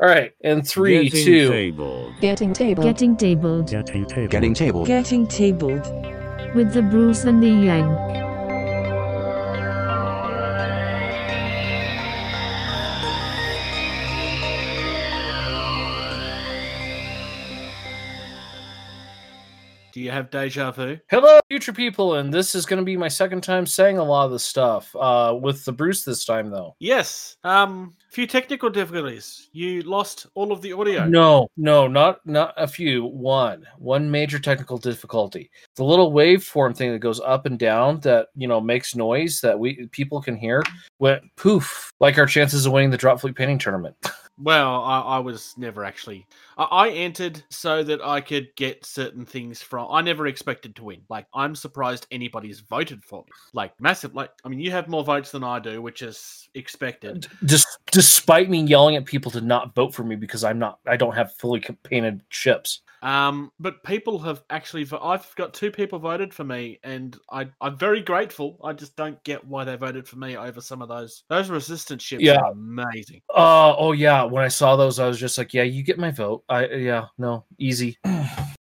All right, and three, Getting two. tabled. Getting tabled. Getting tabled Getting tabled. Getting tabled. Getting tabled. with the Bruce and the Yang. Have deja vu? Hello, future people, and this is going to be my second time saying a lot of the stuff. Uh, with the Bruce this time, though. Yes. Um, few technical difficulties. You lost all of the audio. No, no, not not a few. One, one major technical difficulty. The little waveform thing that goes up and down that you know makes noise that we people can hear went poof, like our chances of winning the drop fleet painting tournament. Well, I, I was never actually. I, I entered so that I could get certain things from. I never expected to win. Like, I'm surprised anybody's voted for me. Like, massive. Like, I mean, you have more votes than I do, which is uh, expected. Just despite me yelling at people to not vote for me because I'm not, I don't have fully painted ships. Um, but people have actually. I've got two people voted for me, and I, I'm very grateful. I just don't get why they voted for me over some of those. Those resistance ships Yeah. are amazing. Uh, oh yeah. When I saw those, I was just like, yeah, you get my vote. I yeah, no, easy.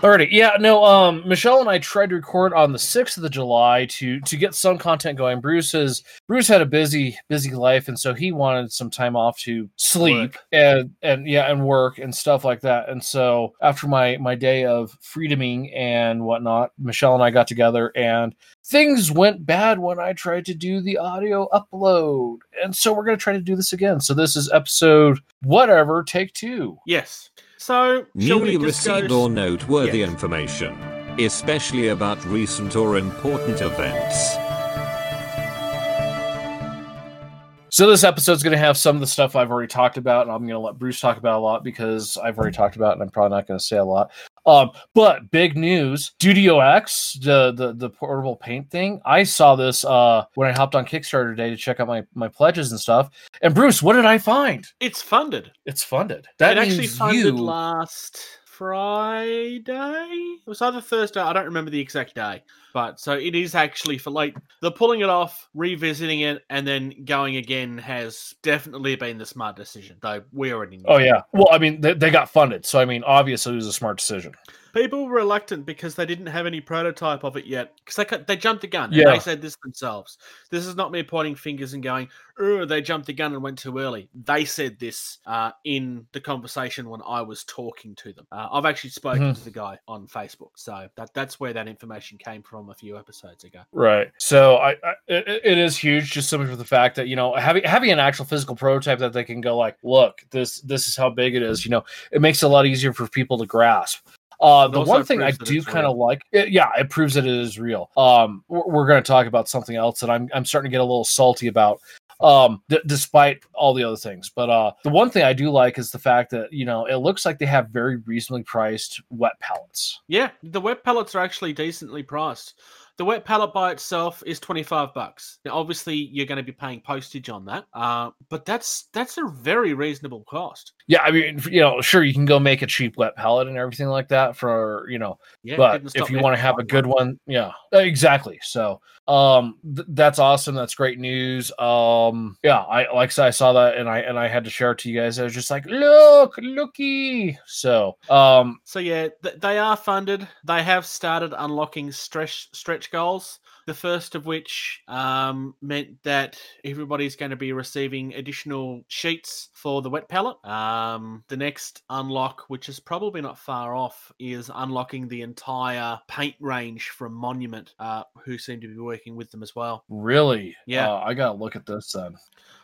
Alrighty, yeah, no. Um, Michelle and I tried to record on the sixth of the July to to get some content going. Bruce has Bruce had a busy busy life, and so he wanted some time off to sleep Work. and and yeah, and work and stuff like that. And so after my my day of freedoming and whatnot, Michelle and I got together and things went bad when I tried to do the audio upload. And so we're going to try to do this again. So this is episode whatever, take two. Yes. So Newly go received or noteworthy Yes. information, especially about recent or important events. So this episode's going to have some of the stuff I've already talked about, and I'm going to let Bruce talk about a lot because I've already talked about, it and I'm probably not going to say a lot. Um, but big news: Studio X, the, the the portable paint thing. I saw this uh, when I hopped on Kickstarter today to check out my my pledges and stuff. And Bruce, what did I find? It's funded. It's funded. That it actually funded you. last Friday. It was either Thursday. I don't remember the exact day, but so it is actually for like the pulling it off, revisiting it, and then going again has definitely been the smart decision. Though we already knew. Oh yeah. Well, I mean, they, they got funded, so I mean, obviously it was a smart decision. People were reluctant because they didn't have any prototype of it yet. Because they they jumped the gun. Yeah. And they said this themselves. This is not me pointing fingers and going, "Oh, they jumped the gun and went too early." They said this uh, in the conversation when I was talking to them. Uh, I've actually spoken Mhm. to the guy on Facebook, so that that's where that information came from a few episodes ago. Right. So I, I it, it is huge just simply for the fact that you know having having an actual physical prototype that they can go like, look, this this is how big it is. You know, it makes it a lot easier for people to grasp. Uh, the one thing I do kind of like, it, yeah, it proves that it is real. Um, we're, going to talk about something else that I'm I'm starting to get a little salty about. Um, d- despite all the other things, but uh, the one thing I do like is the fact that you know it looks like they have very reasonably priced wet palettes. Yeah, the wet palettes are actually decently priced. The wet palette by itself is twenty five bucks. Now, obviously, you're going to be paying postage on that, uh, but that's that's a very reasonable cost. Yeah, I mean, you know, sure you can go make a cheap wet palette and everything like that for you know Yeah, but if you want to have a good one. one yeah exactly so um th- that's awesome that's great news um yeah i like I said, i saw that and i and i had to share it to you guys i was just like look looky so um So yeah, th- they are funded. They have started unlocking stretch stretch goals. The first of which um, meant that everybody's going to be receiving additional sheets for the wet palette. Um, the next unlock, which is probably not far off, is unlocking the entire paint range from Monument, uh, who seem to be working with them as well. really Yeah. uh, i gotta look at this then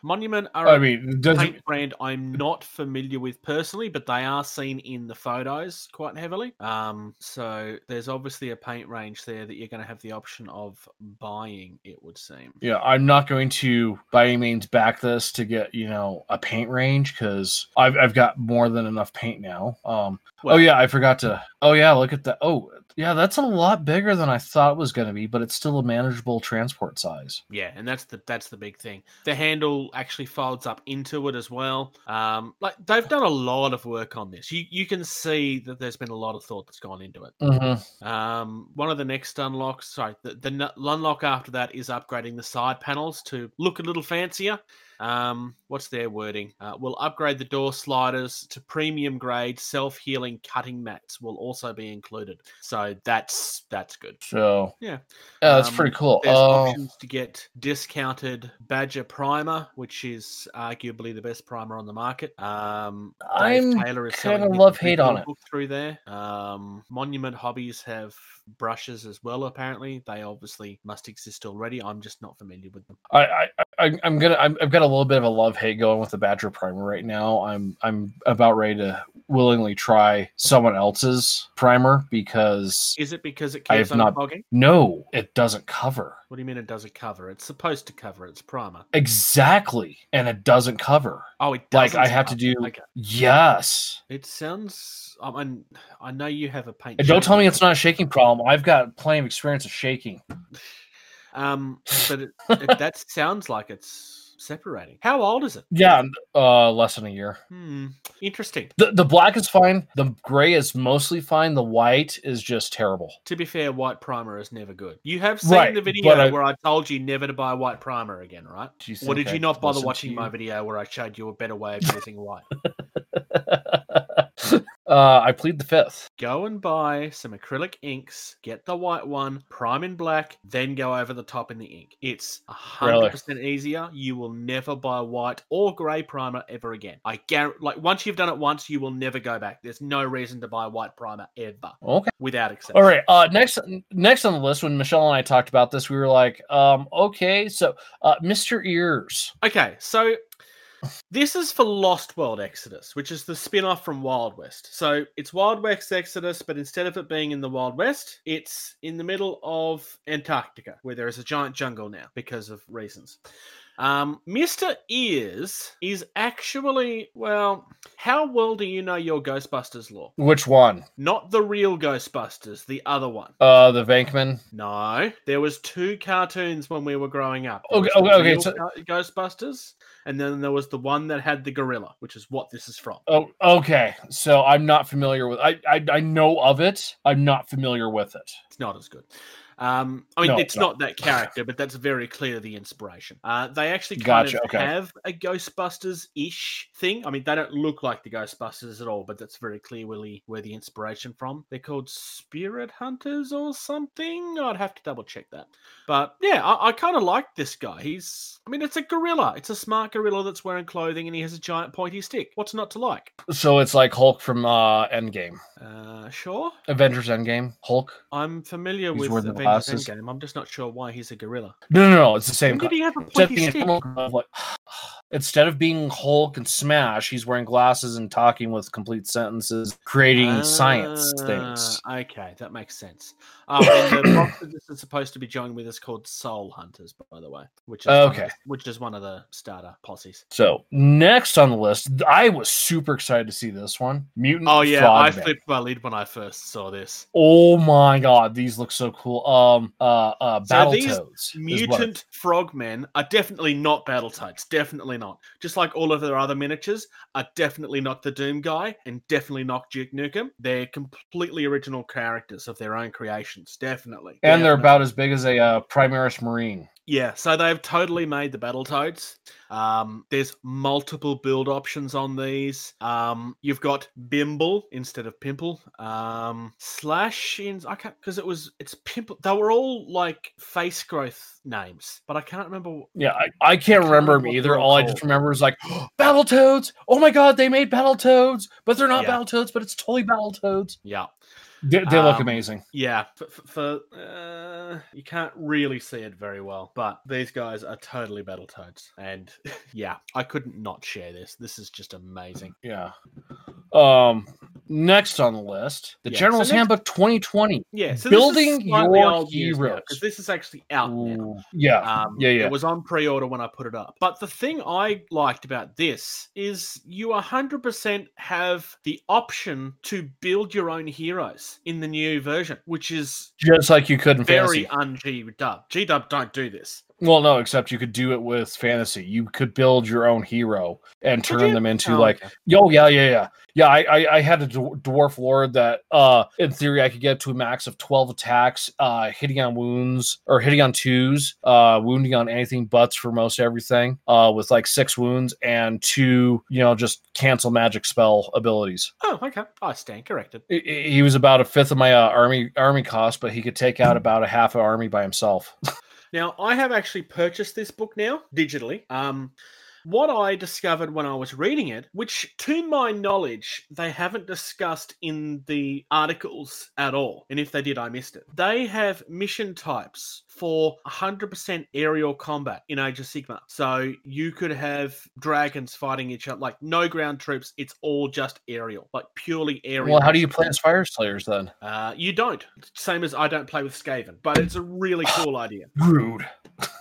Monument are i a mean paint it, brand I'm not familiar with personally, but they are seen in the photos quite heavily. Um, so there's obviously a paint range there that you're going to have the option of buying. It would seem. yeah i'm not going to by any means back this to get you know a paint range because I've, I've got more than enough paint now um Well- oh yeah i forgot to oh yeah look at that oh yeah that's a lot bigger than i thought it was going to be but it's still a manageable transport size Yeah, and that's the that's the big thing. The handle actually folds up into it as well. Um, like they've done a lot of work on this. You you can see that there's been a lot of thought that's gone into it. mm-hmm. Um, one of the next unlocks, sorry, the, the unlock after that is upgrading the side panels to look a little fancier. Um, what's their wording? Uh, we'll upgrade the door sliders to premium grade self healing cutting mats. Will also be included. So that's that's good. So Yeah. yeah, that's Um, pretty cool. There's Uh, options to get discounted Badger primer, which is arguably the best primer on the market. Um, Dave I'm Taylor is kinda selling love-hate review on it. through there. Um, Monument Hobbies have brushes as well. Apparently, they obviously must exist already. I'm just not familiar with them. I, I, I I'm gonna I'm, I've got a little bit of a love hate going with the Badger primer right now. I'm I'm about ready to willingly try someone else's primer because Is it because it keeps not- no, it doesn't cover What do you mean it doesn't cover? It's supposed to cover. It's primer. exactly, and it doesn't cover. Oh, it Like doesn't I have to do Okay. yes. It sounds. I mean, I know you have a paint. Don't tell me it's not a shaking problem. I've got plenty of experience of shaking. Um, but it, it, that sounds like it's separating. How old is it? Yeah, uh, less than a year. Hmm. Interesting. The the black is fine. The gray is mostly fine. The white is just terrible. To be fair, white primer is never good. You have seen Right, the video I- where I told you never to buy white primer again, right? Or did you not bother watching my video where I showed you a better way of using white? uh, I plead the fifth. go and buy some acrylic inks, get the white one, prime in black, then go over the top in the ink. It's a 100% easier. You will never buy white or grey primer ever again. I guarantee, like, once you've done it once, you will never go back. There's no reason to buy white primer ever, Okay. without exception. All right. Uh, next, next on the list, when Michelle and I talked about this, we were like, um, okay, so uh, Mr. Ears. Okay, so this is for Lost World Exodus, which is the spin off from Wild West. So it's Wild West Exodus, but instead of it being in the Wild West, it's in the middle of Antarctica, where there is a giant jungle now because of reasons. Um, Mr. Ears is actually, well, how well do you know your Ghostbusters lore? Which one? Not the real Ghostbusters, the other one. Uh, the Venkman. No, there was two cartoons when we were growing up. There Okay, was the okay, okay, so- Ghostbusters, and then there was the one that had the gorilla, which is what this is from. Oh, okay. So I'm not familiar with. I, I I know of it. I'm not familiar with it. It's not as good. Um, I mean, No, it's no. not that character, but that's very clear the inspiration. Uh, they actually kind Gotcha, of okay. have a Ghostbusters ish thing. I mean, they don't look like the Ghostbusters at all, but that's very clearly where the inspiration from. They're called Spirit Hunters or something. I'd have to double check that. But yeah, I, I kind of like this guy. He's, I mean, it's a gorilla. It's a smart gorilla that's wearing clothing and he has a giant pointy stick. What's not to like? So it's like Hulk from uh, Endgame, Uh, sure. Avengers Endgame. Hulk. I'm familiar He's with Avengers glasses. Endgame. I'm just not sure why he's a gorilla. No, no, no. It's the same. When did he have a Instead of, pointy being stick? Hulk, like, instead of being Hulk and Smash, he's wearing glasses and talking with complete sentences, creating science things. Ah, Okay, that makes sense. Um, and the box that this is supposed to be joined with is called Soul Hunters, by the way, which is one of Okay. the- which is one of the starter posses. So next on the list, I was super excited to see this one. Mutant. Oh yeah, I flipped my lid when I first saw this. Oh my god, these look so cool. Um, uh, uh, So these Battletoads. what Mutant frogmen are definitely not battle Battletoads. Definitely not. Just like all of their other miniatures are definitely not the Doom guy and definitely not Duke Nukem. They're completely original characters of their own creations. Definitely. and they're about as big as a uh, Primaris Marine. Yeah, so they've totally made the Battletoads. Um, there's multiple build options on these. Um, you've got Bimble instead of Pimple. Um, Slash in I can't because it was it's Pimple. They were all like face growth names, but I can't remember. Yeah, I, I can't remember them either. All I just remember is like Battletoads. Oh my god, they made Battletoads, but they're not Yeah. Battletoads, but it's totally Battletoads. Yeah, They, they look Um, amazing. yeah. For, for, uh, you can't really see it very well, but these guys are totally Battletoads, and yeah, I couldn't not share this. This is just amazing. Yeah. Um. Next on the list, the Yeah, so General's next- Handbook 2020. Yeah, so Building this is your old news now, heroes. because this is actually out now. Yeah. Um, yeah. Yeah. It was on pre-order when I put it up. But the thing I liked about this is you 100% have the option to build your own heroes in the new version, which is Just like you could in very fantasy. un-G dub. G dub don't do this. Well, no, except you could do it with fantasy. You could build your own hero and turn them into Oh, like, okay. yo, yeah, yeah, yeah. Yeah, I, I, I had a dwarf lord that, uh, in theory, I could get to a max of twelve attacks, uh, hitting on wounds or hitting on twos, uh, wounding on anything butts for most everything, uh, with like six wounds and two, you know, just cancel magic spell abilities. Oh, okay. I stand corrected. He- He he was about a fifth of my uh, army army cost, but he could take out about a half an army by himself. Now, I have actually purchased this book now digitally. Um, what I discovered when I was reading it, which to my knowledge, they haven't discussed in the articles at all. And if they did, I missed it. They have mission types for 100% aerial combat in Age of Sigmar. So you could have dragons fighting each other, like no ground troops. It's all just aerial, like purely aerial. well, how do you play as fire slayers then? Uh, you don't. Same as I don't play with Skaven, but it's a really cool idea. Rude.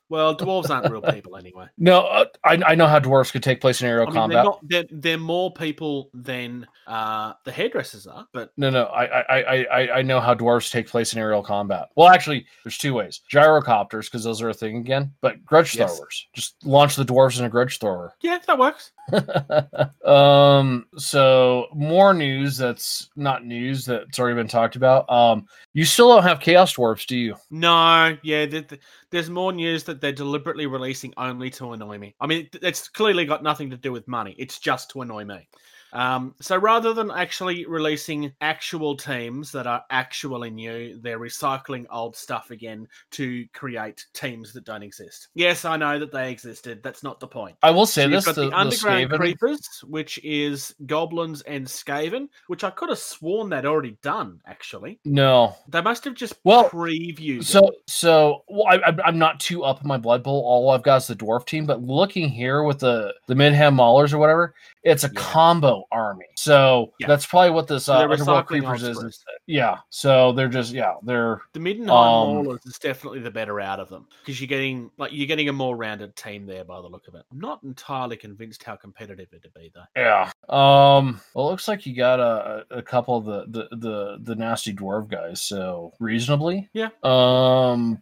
Well, dwarves aren't real people anyway. No, uh, I, I know how dwarves could take place in aerial I mean, they're combat. not. They're, they're more people than uh, the hairdressers are, but No, no, I, I, I, I- I know how dwarves take place in aerial combat. Well, actually, there's two ways: gyrocopters, because those are a thing again, but grudge Yes. throwers. Just launch the dwarves in a grudge thrower. yeah, that works. um, so more news that's not news that's already been talked about. Um, you still don't have chaos dwarves, do you? No, yeah, th- th- there's more news that they're deliberately releasing only to annoy me. I mean, it's clearly got nothing to do with money. It's just to annoy me. Um, so rather than actually releasing actual teams that are actually new, they're recycling old stuff again to create teams that don't exist. Yes, I know that they existed. That's not the point. I will say So this: the, the, the underground Skaven- creepers, which is goblins and skaven, which I could have sworn they'd already done. Actually, No, they must have just Well, previewed. it. So, so well, I, I'm- I'm not too up in my blood bowl. All I've got is the dwarf team, but looking here with the the Middenheim Maulers or whatever, it's a Yeah. combo army. So Yeah. that's probably what this uh, underworld creepers is. Yeah. So they're just yeah they're The Middenheim Um, Maulers is definitely the better out of them because you're getting like you're getting a more rounded team there by the look of it. I'm not entirely convinced how competitive it'd be though. yeah. Um. Well, it looks like you got a a couple of the the the, the nasty dwarf guys. So reasonably. Yeah. Um.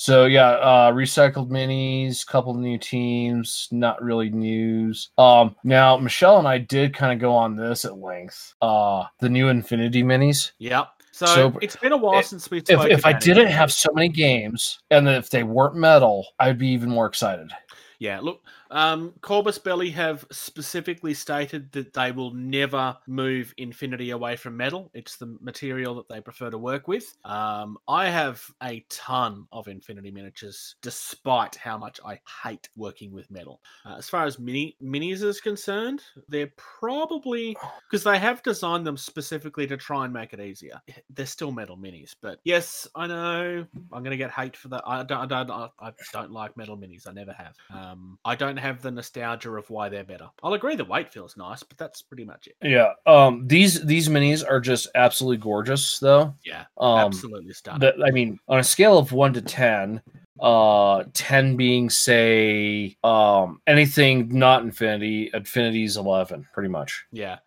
So yeah, uh, recycled minis, couple of new teams, not really news. Um, now Michelle and I did kind of go on this at length. Uh, the new Infinity minis. Yep. So, So, it's been a while if- since we If if I didn't have so many games, and if they weren't metal, I'd be even more excited. Yeah, look, um, Corvus Belli have specifically stated that they will never move Infinity away from metal. It's the material that they prefer to work with. Um, I have a ton of Infinity miniatures, despite how much I hate working with metal. Uh, as far as mini minis is concerned, they're probably because they have designed them specifically to try and make it easier. They're still metal minis, but yes, I know I'm going to get hate for that. I don't, I don't, I don't like metal minis. I never have. Um, I don't have the nostalgia of why they're better. I'll agree the weight feels nice, but that's pretty much it. Yeah. Um. These these minis are just absolutely gorgeous, though. Yeah, Um. absolutely stunning. that I mean, on a scale of one to ten, uh, ten being say, um, anything not infinity, infinity's eleven, pretty much. Yeah.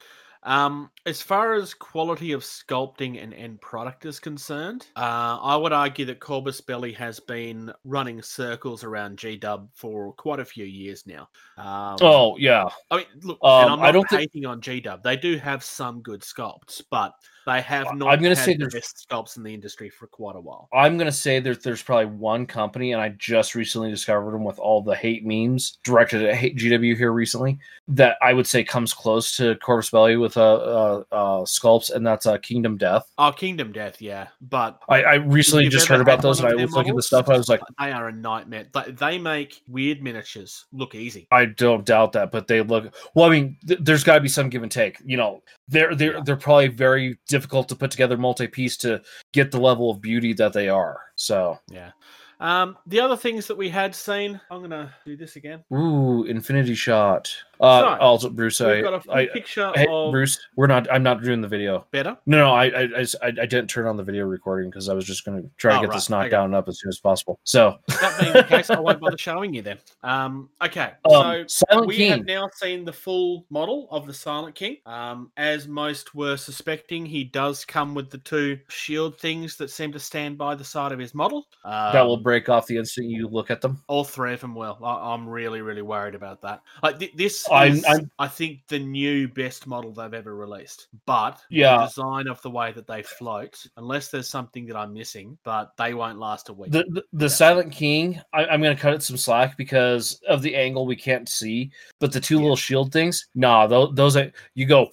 Um, as far as quality of sculpting and end product is concerned, uh, I would argue that Corvus Belli has been running circles around G Dub for quite a few years now. Um, Oh yeah, I mean, look, Um, and I'm I not don't thi- hating on G Dub. They do have some good sculpts, but they have I'm gonna had say the there's- best sculpts in the industry for quite a while. I'm gonna say that there's probably one company, and I just recently discovered them with all the hate memes directed at hate GW here recently. That I would say comes close to Corvus Belli with uh, uh, uh sculpts, and that's uh, Kingdom Death. Oh, Kingdom Death, yeah, but I, I recently just heard about those, and I was their looking at the stuff. I was like, they are a nightmare. They, they make weird miniatures look easy. I don't doubt that, but they look well. I mean, th- there's got to be some give and take. You know, they're they're they're probably very difficult to put together multi-piece to get the level of beauty that they are. So, Yeah. Um, the other things that we had seen, I'm gonna do this again. ooh, Infinity Shot. Uh, So, also, Bruce, I, got a I picture hey, of Bruce, we're not. I'm not doing the video. better. No, no, I I, I, I- I didn't turn on the video recording because I was just going to try to Oh, get right, this knocked okay. down up as soon as possible. So, That being the case, I won't bother showing you then. Um, okay, um, so Silent we King. have now seen the full model of the Silent King. Um, as most were suspecting, he does come with the two shield things that seem to stand by the side of his model. Um, that will break off the instant you look at them. all three of them will. I, I'm really, really worried about that. Like th- this This I'm- is, I'm- I think, the new best model they've ever released. But Yeah. the design of the way that they float, unless there's something that I'm missing, but they won't last a week. The the, the Silent King, I, I'm gonna cut it some slack because of the angle we can't see. But the two little shield things, nah, those, those are, you go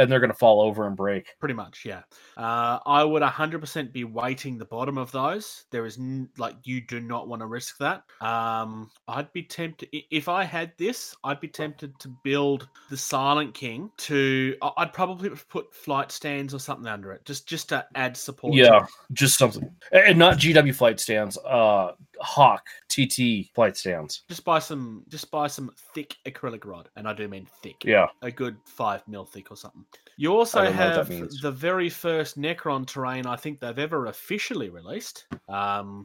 and they're gonna fall over and break. Pretty much, yeah. Uh, I would 100% be weighting the bottom of those. There is n- like you do not want to risk that. Um, I'd be tempted if I had this. I'd be tempted to build the Silent King. To I'd probably put flight stands or something under it, just just to add support. Yeah, just something, and and not GW flight stands. Uh, Hawk TT flight stands. Just buy some, just buy some thick acrylic rod, and I do mean thick. Yeah, a good five mil thick or something. You also don't know what that have the very first Necron terrain I think they've ever officially released. Um,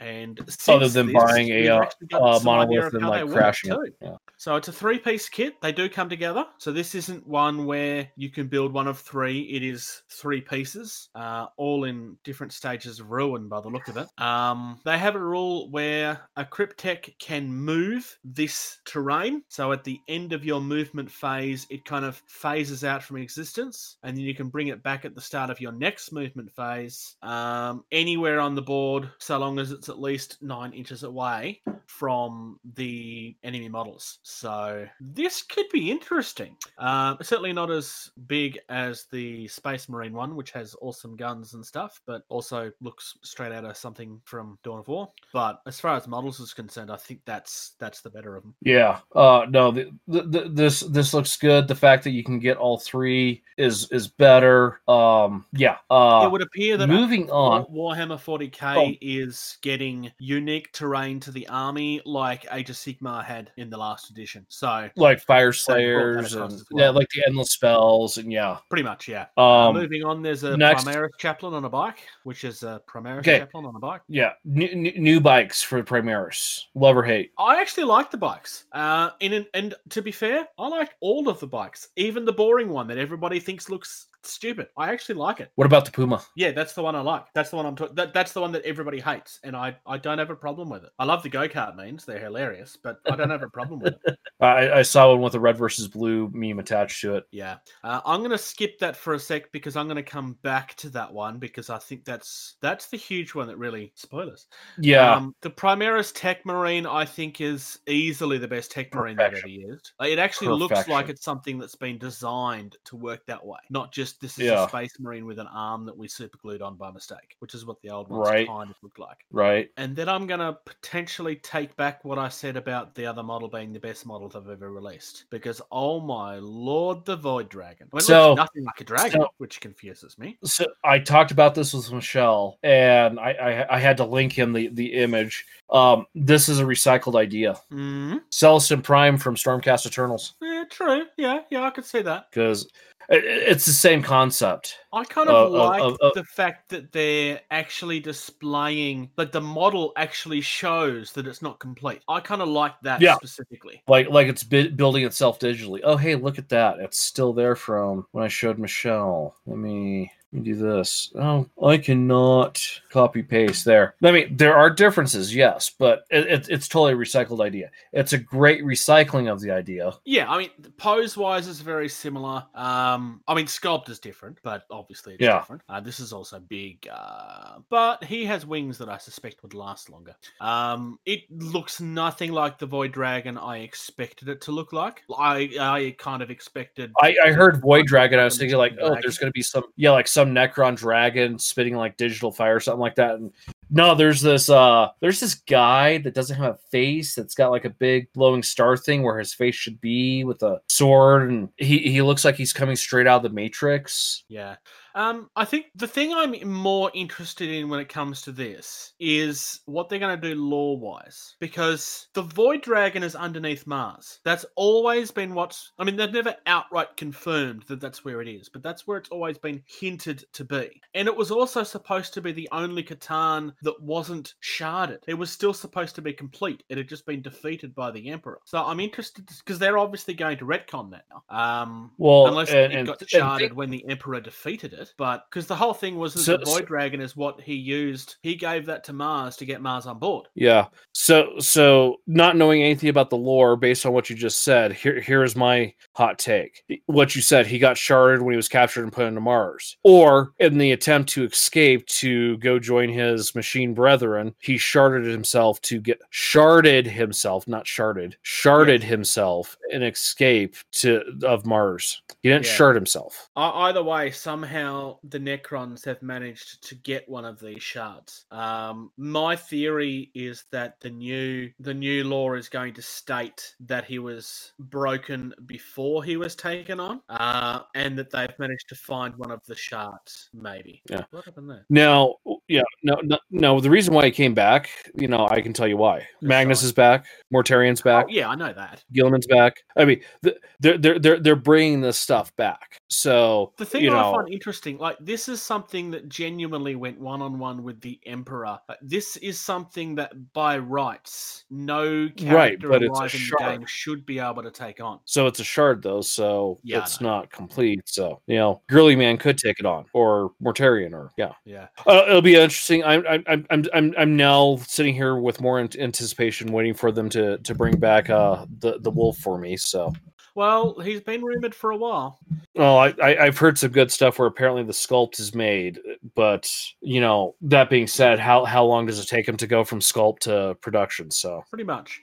and other since than this, buying a uh, actually got some idea monolith and like crashing it. Yeah. So it's a three-piece kit. They do come together. So this isn't one where you can build one of three. It is three pieces, uh, all in different stages of ruin by the look of it. Um, they have a rule where a Cryptek can move this terrain. So at the end of your movement phase, it kind of phases out from existence, and then you can bring it back at the start of your next movement phase, um, anywhere on the board, so long as it's at least nine inches away from the enemy models. So this could be interesting. Um, certainly not as big as the Space Marine one, which has awesome guns and stuff, but also looks straight out of something from Dawn of War. But as far as models is concerned, I think that's that's the better of them. Yeah. Uh no, the, the, the, this this looks good. The fact that you can get all three is is better. Um yeah. Uh it would appear that moving on. Warhammer 40k Oh. is getting unique terrain to the army like Age of Sigmar had in the last edition. So like Fyreslayers and as yeah, like the endless spells and yeah. pretty much, yeah. Uh, Um moving on, there's a next- Primaris chaplain on a bike, which is a Primaris Okay. chaplain on a bike. yeah, new, new, new bikes for Primaris. Love or hate. I actually like the bikes. Uh, in an, and to be fair, I like all of the bikes, even the boring one that everybody thinks looks stupid. I actually like it. What about the Puma? Yeah, that's the one I like. That's the one I'm talking. That, that's the one that everybody hates, and I I don't have a problem with it. I love the go kart memes; they're hilarious, but I don't have a problem with it. I, I saw one with a red versus blue meme attached to it. Yeah, uh, I'm gonna skip that for a sec because I'm gonna come back to that one because I think that's that's the huge one that really spoilers. Yeah. Um, the Primaris Tech Marine, I think, is easily the best Tech Marine they've ever Perfection. used. It actually looks like it's something that's been designed to work that way, not just this is Yeah. a Space Marine with an arm that we super glued on by mistake, which is what the old ones Right. kind of looked like. right. And then I'm going to potentially take back what I said about the other model being the best model they've ever released. Because, oh my lord, the Void Dragon. Well, it So- looks nothing like a dragon, so- which confuses me. So I talked about this with Michelle, and I, I I had to link him the the image. Um, this is a recycled idea. Mm, Celestant Prime from Stormcast Eternals yeah, true. Yeah, yeah, I could see that. because it's the same concept. I kind of Uh, like uh, uh, the fact that they're actually displaying, like the model actually shows that it's not complete. I kind of like that Yeah. specifically. Like like it's bi- building itself digitally. Oh hey, look at that! It's still there from when I showed Michelle. Let me. Let me do this. Oh, I cannot copy paste there. I mean, there are differences, yes, but it, it, it's totally a recycled idea. It's a great recycling of the idea. Yeah, I mean, pose wise is very similar. Um, I mean, sculpt is different, but obviously it's Yeah. different. Uh, this is also big, uh, but he has wings that I suspect would last longer. Um, it looks nothing like the Void Dragon I expected it to look like. I I kind of expected. I, I heard Void Dragon. I was thinking like, oh, there's going to be some, yeah, like some Necron dragon spitting like digital fire or something like that. And no, there's this, uh, there's this guy that doesn't have a face. That's got like a big glowing star thing where his face should be with a sword, and he he looks like he's coming straight out of the Matrix. Yeah. Um, I think the thing I'm more interested in when it comes to this is what they're going to do law wise, Because the Void Dragon is underneath Mars. That's always been what's. I mean, they've never outright confirmed that that's where it is, but that's where it's always been hinted to be. And it was also supposed to be the only C'tan that wasn't sharded. It was still supposed to be complete. It had just been defeated by the Emperor. So I'm interested because they're obviously going to retcon that now. Um, Well, unless and- it and- got and sharded think- when the Emperor defeated it. It, but because the whole thing was that So- the Void Dragon is what he used. He gave that to Mars to get Mars on board. Yeah. So so not knowing anything about the lore based on what you just said, here here's my hot take. What you said, he got sharded when he was captured and put into Mars. Or in the attempt to escape to go join his machine brethren, he sharded himself to get sharded himself, not sharded, sharded himself and escape to of Mars. He didn't Yeah. shard himself. Either way, somehow the Necrons have managed to get one of these shards. Um, my theory is that the new the new law is going to state that he was broken before he was taken on, uh, and that they've managed to find one of the shards. Maybe. Yeah. What happened there? Now, yeah, no, no, no. The reason why he came back, you know, I can tell you why. Magnus Sorry. is back. Mortarion's back. Oh, yeah, I know that. Guilliman's back. I mean, they're they're they're they're bringing this stuff back. So The thing you that I find interesting, like this is something that genuinely went one on one with the Emperor. This is something that by rights, no Right, character a alive in the game should be able to take on. so it's a shard though. So Yeah, it's not complete. So you know, Girly Man could take it on, or Mortarion, or yeah. Yeah. Uh, it'll be interesting. I'm I'm I'm I'm I'm I'm now sitting here with more anticipation, waiting for them to to bring back uh the the wolf for me. So. Well, he's been rumored for a while. Well, I, I I've heard some good stuff where apparently the sculpt is made, but you know that being said, how how long does it take him to go from sculpt to production? So Pretty much.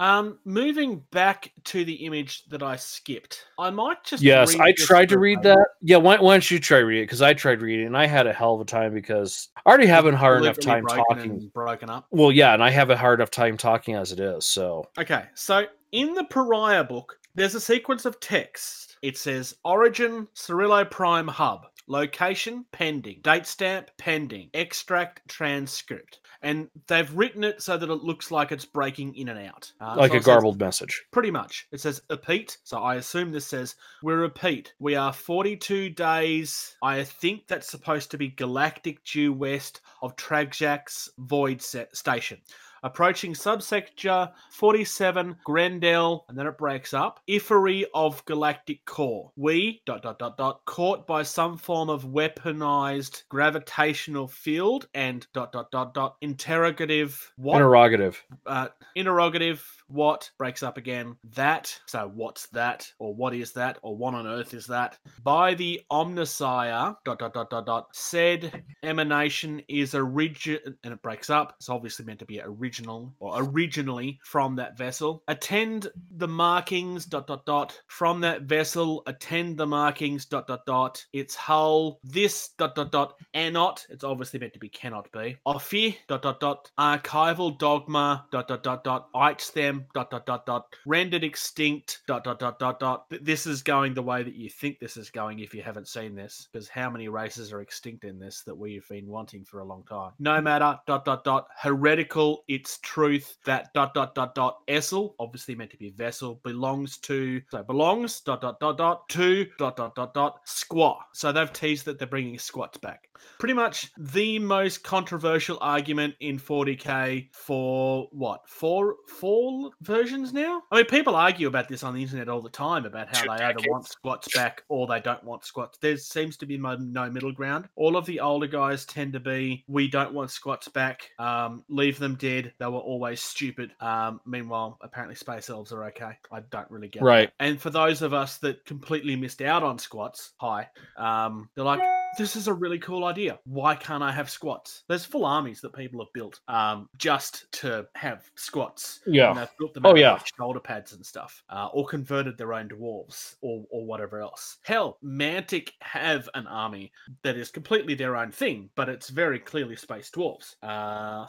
Um, moving back to the image that I skipped, I might just yes, I tried to read that. Yeah, why, why don't you try read it? Because I tried reading and I had a hell of a time because I already have a hard enough time talking. broken up. Well, yeah, and I have a hard enough time talking as it is. So Okay, so in the Pariah book, there's a sequence of text. It says Origin Cirillo Prime Hub, location pending, date stamp pending, extract transcript. And they've written it so that it looks like it's breaking in and out. Uh, like so a it says- garbled message. Pretty much. It says repeat. So I assume this says we repeat. We are 42 days. I think that's supposed to be galactic due west of Tragjack's void set station. Approaching subsector 47 Grendel, and then it breaks up. Ifery of galactic core. We dot dot dot dot caught by some form of weaponized gravitational field and dot dot dot dot interrogative what Interrogative. uh, interrogative what breaks up again that so what's that or what is that or what on earth is that by the Omnissiah dot dot dot dot dot said emanation is origin and it breaks up it's obviously meant to be original or originally from that vessel attend the markings dot dot dot from that vessel attend the markings dot dot dot its hull this dot dot dot anot it's obviously meant to be cannot be offi dot dot dot archival dogma dot dot dot dot ites them dot dot dot dot rendered extinct dot dot dot dot dot this is going the way that you think this is going if you haven't seen this because how many races are extinct in this that we've been wanting for a long time no matter dot dot dot heretical its truth that dot dot dot dot essel obviously meant to be vessel belongs to so belongs dot dot dot dot to dot dot dot dot squat. So they've teased that they're bringing squats back. Pretty much the most controversial argument in 40k for what? Four four versions now? I mean people argue about this on the internet all the time about how Two they either want squats back or they don't want squats. There seems to be no middle ground. All of the older guys tend to be we don't want squats back um, leave them dead they were always stupid um, meanwhile apparently space elves are okay i don't really get Right. that. and for those of us that completely missed out on squats hi um, they're like this is a really cool idea. Why can't I have squats? There's full armies that people have built um, just to have squats. Yeah. And they've built them Oh, yeah. like, shoulder pads and stuff, uh, or converted their own dwarves or, or whatever else. Hell, Mantic have an army that is completely their own thing, but it's very clearly space dwarves. Uh,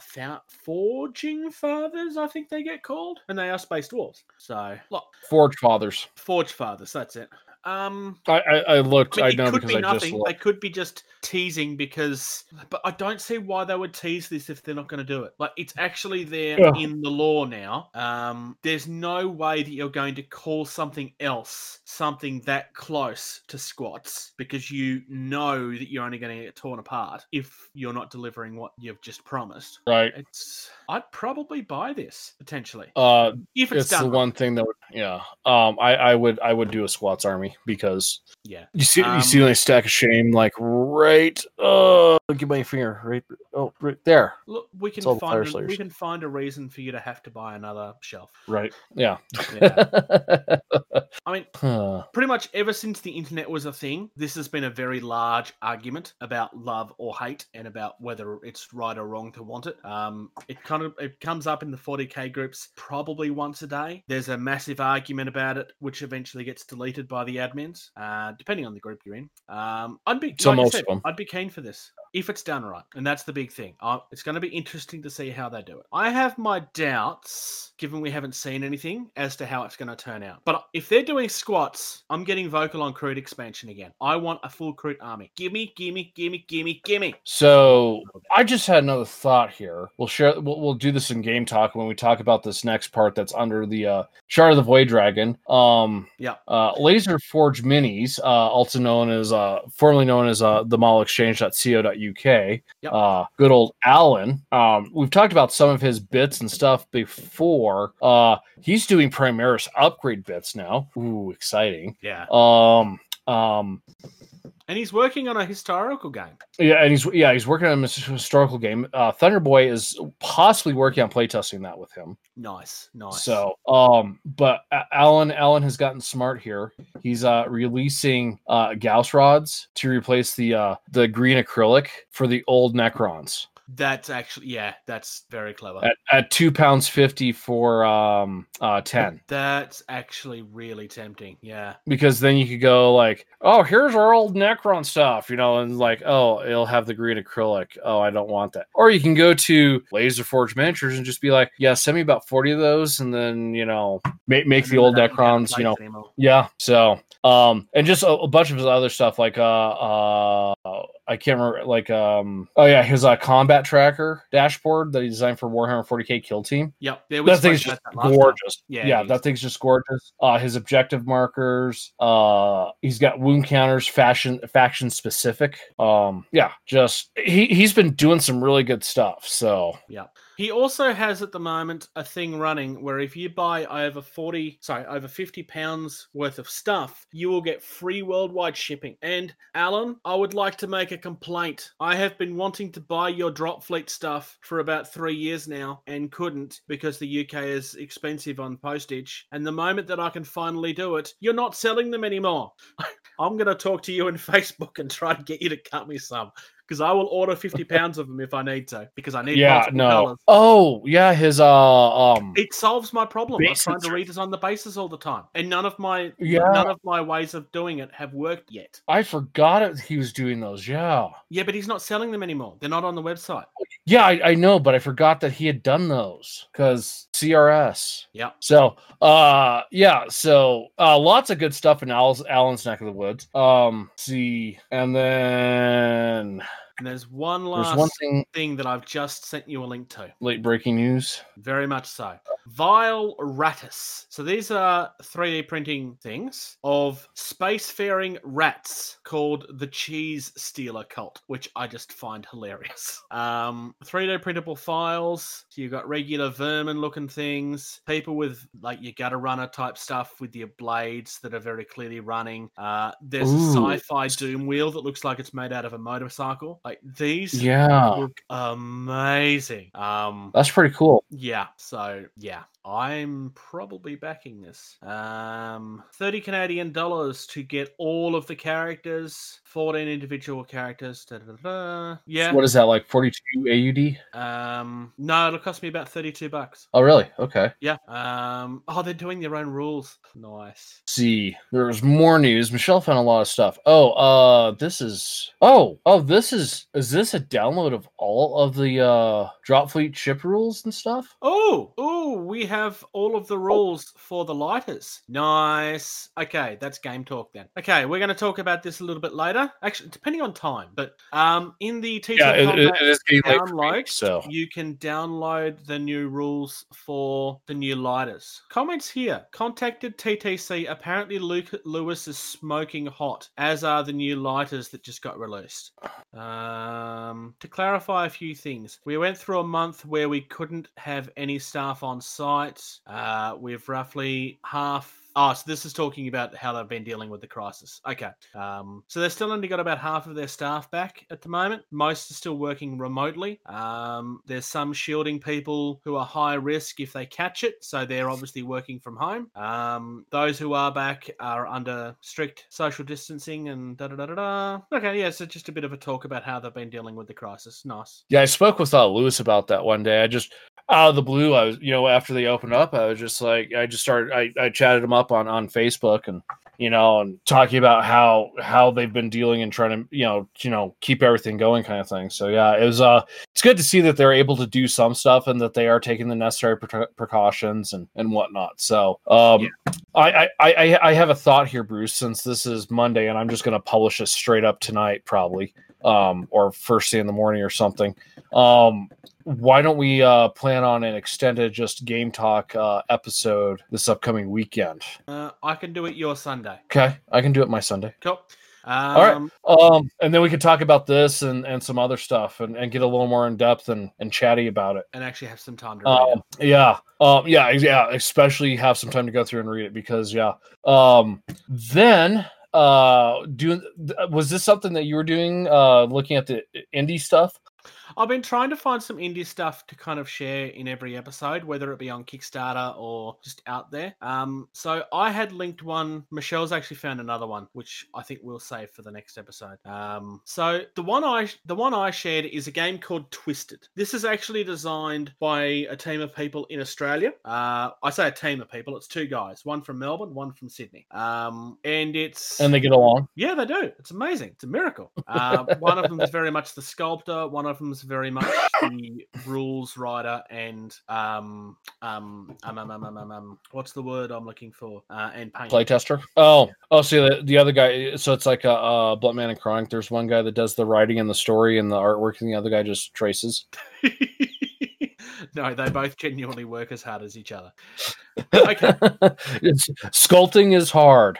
Forging Fathers, I think they get called, and they are space dwarves. So, look, Forge Fathers. Forge Fathers, that's it. Um, I I, I looked. I I, know it could because be I just nothing. They could be just teasing because, but I don't see why they would tease this if they're not going to do it. Like it's actually there Yeah. in the law now. Um, there's no way that you're going to call something else something that close to squats because you know that you're only going to get torn apart if you're not delivering what you've just promised. Right. It's. I'd probably buy this potentially Uh, if it's, it's the right. one thing that. Would, yeah. Um, I I would I would do a squats army. Because Yeah. you see Um, you see like stack of shame like right. Uh, give my finger right. Oh, right there. Look, we can all the Fire find a, we can find a reason for you to have to buy another shelf. Right. Yeah. I mean, Huh. pretty much ever since the internet was a thing, this has been a very large argument about love or hate and about whether it's right or wrong to want it. Um, it kind of it comes up in the 40k groups probably once a day. There's a massive argument about it, which eventually gets deleted by the admins, uh, depending on the group you're in. Um, I'd be So like I said. I'd be keen for this if it's done right, and that's the big thing. Uh, it's going to be interesting to see how they do it. I have my doubts, given we haven't seen anything, as to how it's going to turn out. But if they're doing squats, I'm getting vocal on crude expansion again. I want a full crude army. Gimme, gimme, gimme, gimme, gimme. So I just had another thought here. We'll share. We'll, we'll do this in game talk when we talk about this next part that's under the uh, Shard of the Void Dragon. Um, Yeah. uh, Laser Forge Minis, uh, also known as, uh, formerly known as uh, the mallexchange.co.uk. Yep. Uh, good old Alan. Um, we've talked about some of his bits and stuff before. Uh, he's doing Primaris upgrade bits now. Ooh, exciting. Yeah. Um, um, And he's working on a historical game. yeah, and he's yeah he's working on a historical game. Uh, Thunder Boy is possibly working on playtesting that with him. Nice, nice. So, um, but Alan Alan has gotten smart here. He's uh releasing uh Gauss rods to replace the uh the green acrylic for the old Necrons that's actually yeah, that's very clever. at, at two pounds fifty for um uh ten. That's actually really tempting. Yeah. Because then you could go like, oh, here's our old Necron stuff, you know, and like, oh, it'll have the green acrylic. Oh, I don't want that. Or you can go to Laser Forge Miniatures and just be like, yeah, send me about forty of those, and then you know, make make the old Necrons, you know, yeah. So, um, and just a, a bunch of other stuff like uh, uh, I can't remember like um, oh yeah, his uh, combat tracker dashboard that he designed for Warhammer 40k Kill Team. Yep. That thing's just that gorgeous. Yeah, Yeah, that thing's just gorgeous. Uh, his objective markers. Uh, he's got wound counters, fashion faction specific. Um, yeah, just he he's been doing some really good stuff. So Yeah. He also has at the moment a thing running where if you buy over 40, sorry, over 50 pounds worth of stuff, you will get free worldwide shipping. And Alan, I would like to make a complaint. I have been wanting to buy your drop fleet stuff for about three years now and couldn't because the UK is expensive on postage. And the moment that I can finally do it, you're not selling them anymore. I'm going to talk to you in Facebook and try to get you to cut me some. Because I will order 50 pounds of them if I need to. Because I need yeah, no. colours. Oh yeah, his uh um It solves my problem. I'm trying to redesign the bases all the time, and none of my Yeah. none of my ways of doing it have worked yet. I forgot it. He was doing those. Yeah. Yeah, but he's not selling them anymore. They're not on the website. Yeah, I, I know, but I forgot that he had done those because CRS. Yeah. So, uh, yeah, so uh, lots of good stuff in Al's, Alan's neck of the woods. Um, let's see, and then And there's one there's last one thing thing that I've just sent you a link to. late breaking news. Very much so. Vile Ratus. So these are 3D printing things of spacefaring rats called the Cheese Stealer Cult, which I just find hilarious. Um, 3D printable files. So you've got regular vermin looking things, people with like your gutter runner type stuff with your blades that are very clearly running. Uh, there's Ooh. a sci-fi doom wheel that looks like it's made out of a motorcycle. Like these Yeah, look amazing. Um, that's pretty cool. yeah, so yeah, yeah. I'm probably backing this. Um, 30 Canadian dollars to get all of the characters, 14 individual characters. Da, da, da. Yeah. What is that like? Forty two AUD? Um, no, it'll cost me about 32 bucks. Oh, really? Okay. Yeah. Um, oh, they're doing their own rules. Nice. see there's more news michelle found a lot of stuff oh uh this is oh oh this is is this a download of all of the uh drop fleet ship rules and stuff Oh, oh, we have all of the rules for the lighters. Nice. Okay, that's game talk then. Okay, we're going to talk about this a little bit later. Actually, depending on time, but um, in the TT yeah it, it- Combat it is getting me, so you can download the new rules for the new lighters. Comments here. Contacted TTC. Apparently, Luke Lewis is smoking hot, as are the new lighters that just got released. Um, to clarify a few things, we went through a month where we couldn't have any staff on site. Uh, we've roughly half Oh, so this is talking about how they've been dealing with the crisis. Okay. Um, so they've still only got about half of their staff back at the moment. Most are still working remotely. Um, there's some shielding people who are high risk if they catch it, so they're obviously working from home. Um, those who are back are under strict social distancing and da da da da da. Okay, yeah, so just a bit of a talk about how they've been dealing with the crisis. Nice. Yeah, I spoke with uh, Lewis about that one day. I just out of the blue, I was you know after they opened up, I was just like I just started I, I chatted them up on on Facebook and you know and talking about how how they've been dealing and trying to you know you know keep everything going kind of thing. So yeah, it was uh it's good to see that they're able to do some stuff and that they are taking the necessary pre- precautions and and whatnot. So um I, I I I have a thought here, Bruce. Since this is Monday and I'm just going to publish this straight up tonight, probably um or first thing in the morning or something. Um why don't we uh, plan on an extended just game talk uh, episode this upcoming weekend? Uh, I can do it your Sunday. Okay, I can do it my Sunday. Cool. Um, All right, um, and then we could talk about this and, and some other stuff and, and get a little more in depth and, and chatty about it. And actually have some time to read it. Um, yeah, um, yeah, yeah. Especially have some time to go through and read it because yeah. Um, then uh, doing was this something that you were doing? Uh, looking at the indie stuff. I've been trying to find some indie stuff to kind of share in every episode, whether it be on Kickstarter or just out there. Um, so I had linked one. Michelle's actually found another one, which I think we'll save for the next episode. Um, so the one I the one I shared is a game called Twisted. This is actually designed by a team of people in Australia. Uh, I say a team of people. It's two guys, one from Melbourne, one from Sydney. Um, and it's And they get along. yeah, they do. It's amazing. It's a miracle. Uh, one of them is very much the sculptor. One of them is very much the rules writer and um um um um um um, um, um what's the word I'm looking for? Uh, and paint. Playtester. Oh, oh, see the, the other guy. So it's like a, uh Blunt Man and Chronic. There's one guy that does the writing and the story and the artwork, and the other guy just traces. no, they both genuinely work as hard as each other. Okay. it's sculpting is hard.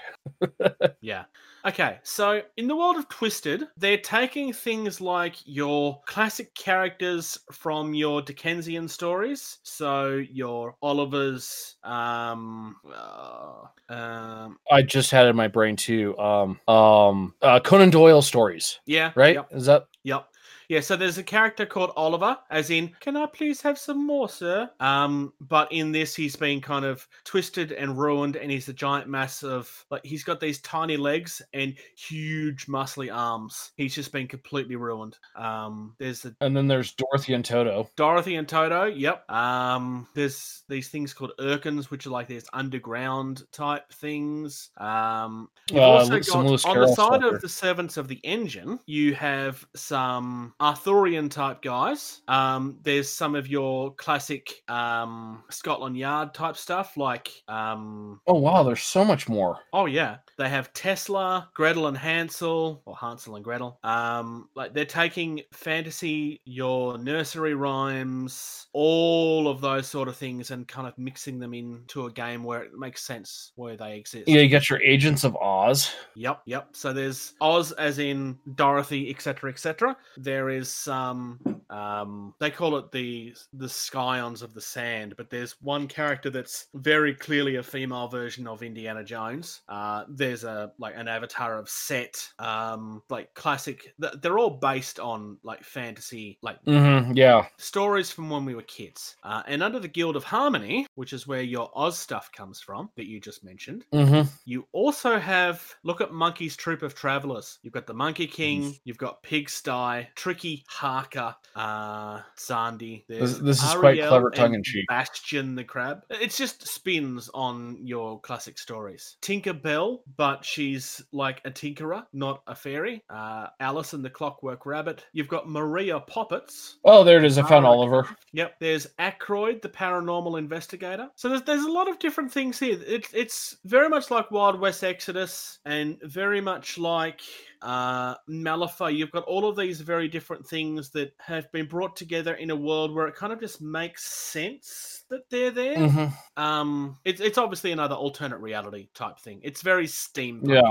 Yeah. Okay, so in the world of Twisted, they're taking things like your classic characters from your Dickensian stories. So your Oliver's, um, uh, um, I just had it in my brain too. Um, um, uh, Conan Doyle stories, yeah, right? Yep. Is that Yep. Yeah, so there's a character called Oliver, as in, can I please have some more, sir? Um, but in this, he's been kind of twisted and ruined, and he's a giant mass of like he's got these tiny legs and huge muscly arms. He's just been completely ruined. Um, there's the and then there's Dorothy and Toto. Dorothy and Toto. Yep. Um, there's these things called Urkins, which are like these underground type things. Um, you've Uh, also got on the side of the servants of the engine, you have some Arthurian type guys. Um, there's some of your classic um, Scotland Yard type stuff, like um, Oh wow, there's so much more. Oh yeah, they have Tesla, Gretel and Hansel, or Hansel and Gretel. Um, like they're taking fantasy, your nursery rhymes, all of those sort of things, and kind of mixing them into a game where it makes sense where they exist. Yeah, you got your Agents of Oz. Yep, yep. So there's Oz, as in Dorothy, etc., etc. There is some. Um, they call it the the Scions of the Sand, but there's one character that's very clearly a female version of Indiana Jones. Uh, there's a like an avatar of Set, um, like classic. They're all based on like fantasy, like Mm-hmm. Yeah. stories from when we were kids. Uh, and under the Guild of Harmony, which is where your Oz stuff comes from, that you just mentioned, Mm-hmm. you also have look at Monkey's Troop of Travelers. You've got the Monkey King, you've got Pigsty, Tricky Harker, uh, Sandy. This, There's this is quite clever, tongue in cheek. Bastion the Crab. It's just spins on your classic stories. Tinker Bell, but she's like a tinkerer, not a fairy. Uh, Alice and the Clockwork Rabbit. You've got Maria Poppets, Oh, there it is. I found Ah, Oliver. Yep, there's Ackroyd, the paranormal investigator. So there's there's a lot of different things here. It's it's very much like Wild West Exodus, and very much like uh, Malifaux. You've got all of these very different things that have been brought together in a world where it kind of just makes sense that they're there. Mhm. Um, it's it's obviously another alternate reality type thing. It's very steam. Yeah.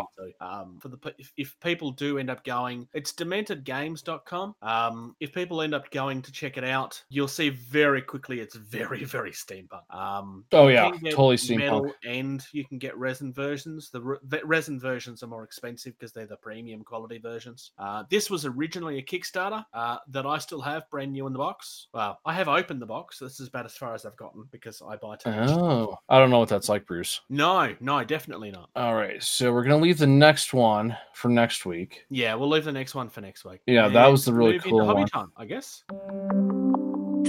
Um, for the if, if people do end up going, it's dementedgames.com. Um, if people end up going to check it out, you'll see very quickly it's very very steampunk. Um, Oh yeah, totally steampunk. and you can get resin versions. The re- ve- resin versions are more expensive because they're the premium quality versions. Uh, this was originally a Kickstarter uh, that I still have brand new in the box. Well, I have opened the box. This is about as far as I've gotten because I buy too much. Oh, I don't know what that's like, Bruce. No, no, definitely not. All right, so we're gonna leave the next one for next week. Yeah, we'll leave the next one for next week. Yeah, that was the really move into cool hobby one. time, I guess.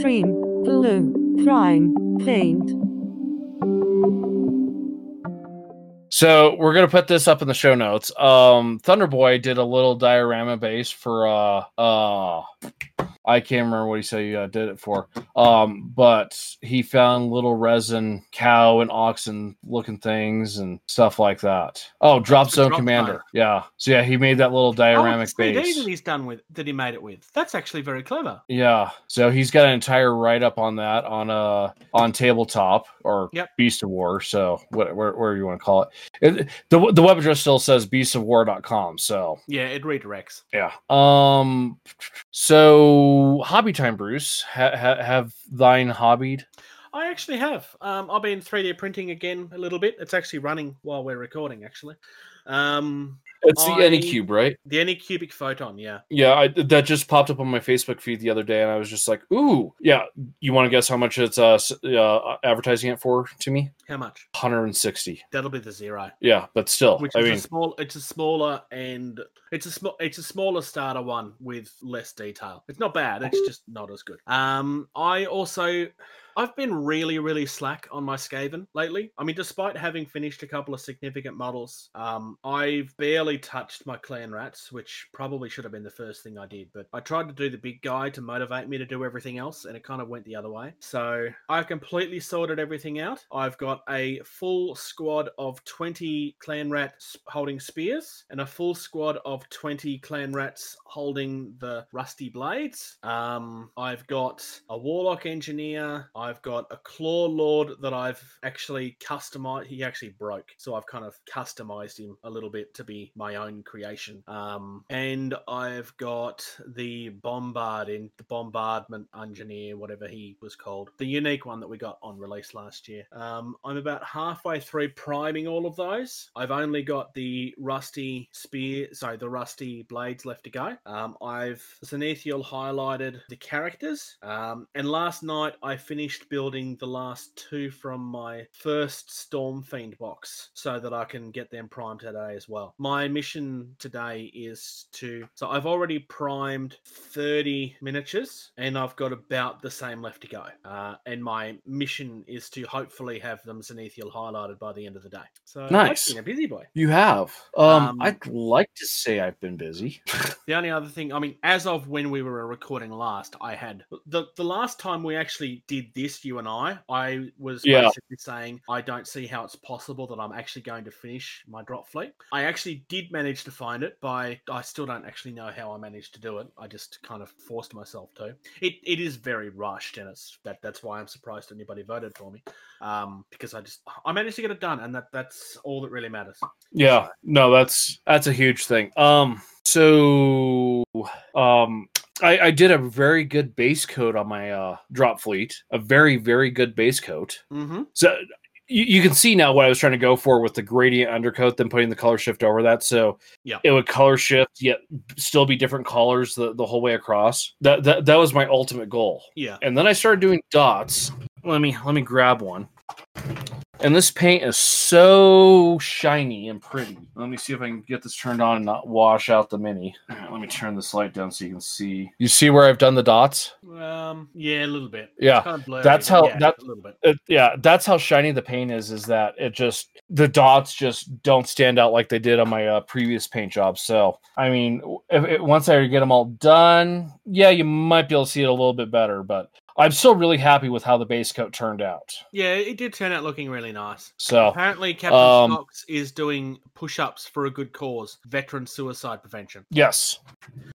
Cream, glue, prime, paint. So we're gonna put this up in the show notes. Um, Thunderboy did a little diorama base for uh uh I can't remember what he said he uh, did it for. Um, but he found little resin cow and oxen looking things and stuff like that. Oh, Drop Zone Drop Commander. Zone. Yeah. So yeah, he made that little Oh, dioramic 3D base. that he's done with that he made it with. That's actually very clever. Yeah, so he's got an entire write up on that on uh on tabletop or Yep. Beast of War. So what where, where you want to call it. it. The the web address still says beastofwar.com. So Yeah, it redirects. yeah. Um. So hobby time, Bruce. Ha, ha, have thine hobbied? I actually have. Um, I've been 3D printing again a little bit. It's actually running while we're recording, actually. Um, It's the I- Anycubic, right? the Anycubic Photon, yeah. Yeah, I, that just popped up on my Facebook feed the other day, and I was just like, "Ooh, yeah." You want to guess how much it's uh, uh advertising it for to me? How much? 160. That'll be the zero. Yeah, but still, Which I is mean, a small. It's a smaller and it's a small. It's a smaller starter one with less detail. It's not bad. It's just not as good. Um, I also. I've been really, really slack on my Skaven lately. I mean, despite having finished a couple of significant models, um, I've barely touched my clan rats, which probably should have been the first thing I did. But I tried to do the big guy to motivate me to do everything else, and it kind of went the other way. So I've completely sorted everything out. I've got a full squad of 20 clan rats holding spears, and a full squad of 20 clan rats holding the rusty blades. Um, I've got a warlock engineer. I've got a claw lord that I've actually customized. He actually broke, so I've kind of customized him a little bit to be my own creation. Um, and I've got the bombard in the bombardment engineer, whatever he was called, the unique one that we got on release last year. Um, I'm about halfway through priming all of those. I've only got the rusty spear, sorry, the rusty blades left to go. Um, I've zenithal highlighted the characters, um, and last night I finished building the last two from my first Storm Fiend box so that I can get them primed today as well. My mission today is to, so I've already primed 30 miniatures and I've got about the same left to go. Uh, and my mission is to hopefully have them zenithal highlighted by the end of the day. So Nice. a busy boy. you have. Um, Um, I'd like to say I've been busy. The only other thing, I mean, as of when we were recording last, I had the the last time we actually did this, you and I, I was Yeah. basically saying I don't see how it's possible that I'm actually going to finish my drop fleet. I actually did manage to find it by I still don't actually know how I managed to do it. I just kind of forced myself to. It it is very rushed, and it's that that's why I'm surprised anybody voted for me. Um, because I just I managed to get it done, and that that's all that really matters. Yeah, no, that's that's a huge thing. Um, so um, I, I did a very good base coat on my uh drop fleet, a very very good base coat. Mm-hmm. So you, you can see now what I was trying to go for with the gradient undercoat, then putting the color shift over that. So Yeah. it would color shift yet still be different colors the, the whole way across. That, that that was my ultimate goal. Yeah. And then I started doing dots. Let me let me grab one. And this paint is so shiny and pretty. Let me see if I can get this turned on and not wash out the mini. All right, let let me turn this light down so you can see. You see where I've done the dots? Um, yeah, a little bit. Yeah, It's kind of blurry, that's how- yeah, that- a little bit. It, yeah, that's how shiny the paint is. Is that it? Just the dots just don't stand out like they did on my uh, previous paint job. So, I mean, if, if- once I get them all done, yeah, you might be able to see it a little bit better. But I'm still really happy with how the base coat turned out. Yeah, it did turn out looking really nice. So, Apparently, Captain um, Fox is doing push-ups for a good cause: veteran suicide prevention. yes,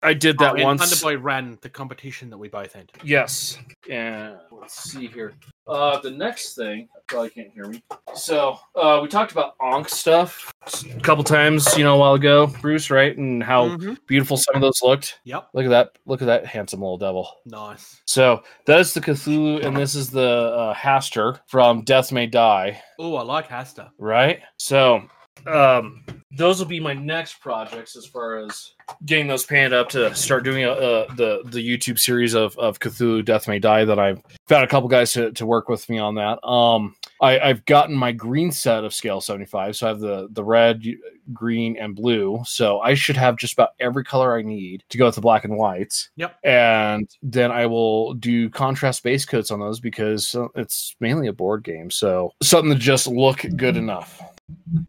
I did that Oh, once. Thunderboy ran the competition that we both entered. Yes. And let's see here. Uh, the next thing, I probably can't hear me. So, uh, we talked about Onk stuff a couple times, you know, a while ago, Bruce, right? And how Mhm. beautiful some of those looked. Yep, Look at that! Look at that handsome little devil. nice. So that is the Cthulhu, and this is the uh, Hastur from Death May Die, Oh, I like Hastur. right? So, um, those will be my next projects as far as getting those painted up to start doing uh, the the YouTube series of of Cthulhu Death May Die that I've found a couple guys to, to work with me on that. Um, I, I've gotten my green set of scale 75, so I have the the red, green, and blue. So I should have just about every color I need to go with the black and whites. Yep. And then I will do contrast base coats on those because uh, it's mainly a board game. So something to just look good enough.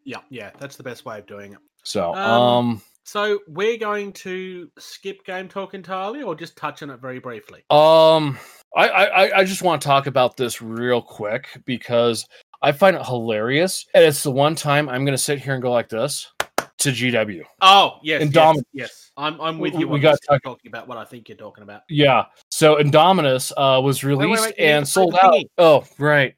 Yeah, yeah, that's the best way of doing it. So Um, um So we're going to skip game talk entirely, or just touch on it very briefly. Um, I, I I- just want to talk about this real quick because I find it hilarious, and it's the one time I'm going to sit here and go like this to GW. Oh yes, Indominus. yes, yes. I'm I'm with you. we got talk- talking about what I think you're talking about. Yeah. So Indominus uh, was released wait, you need and sold out. thingy. Oh, right.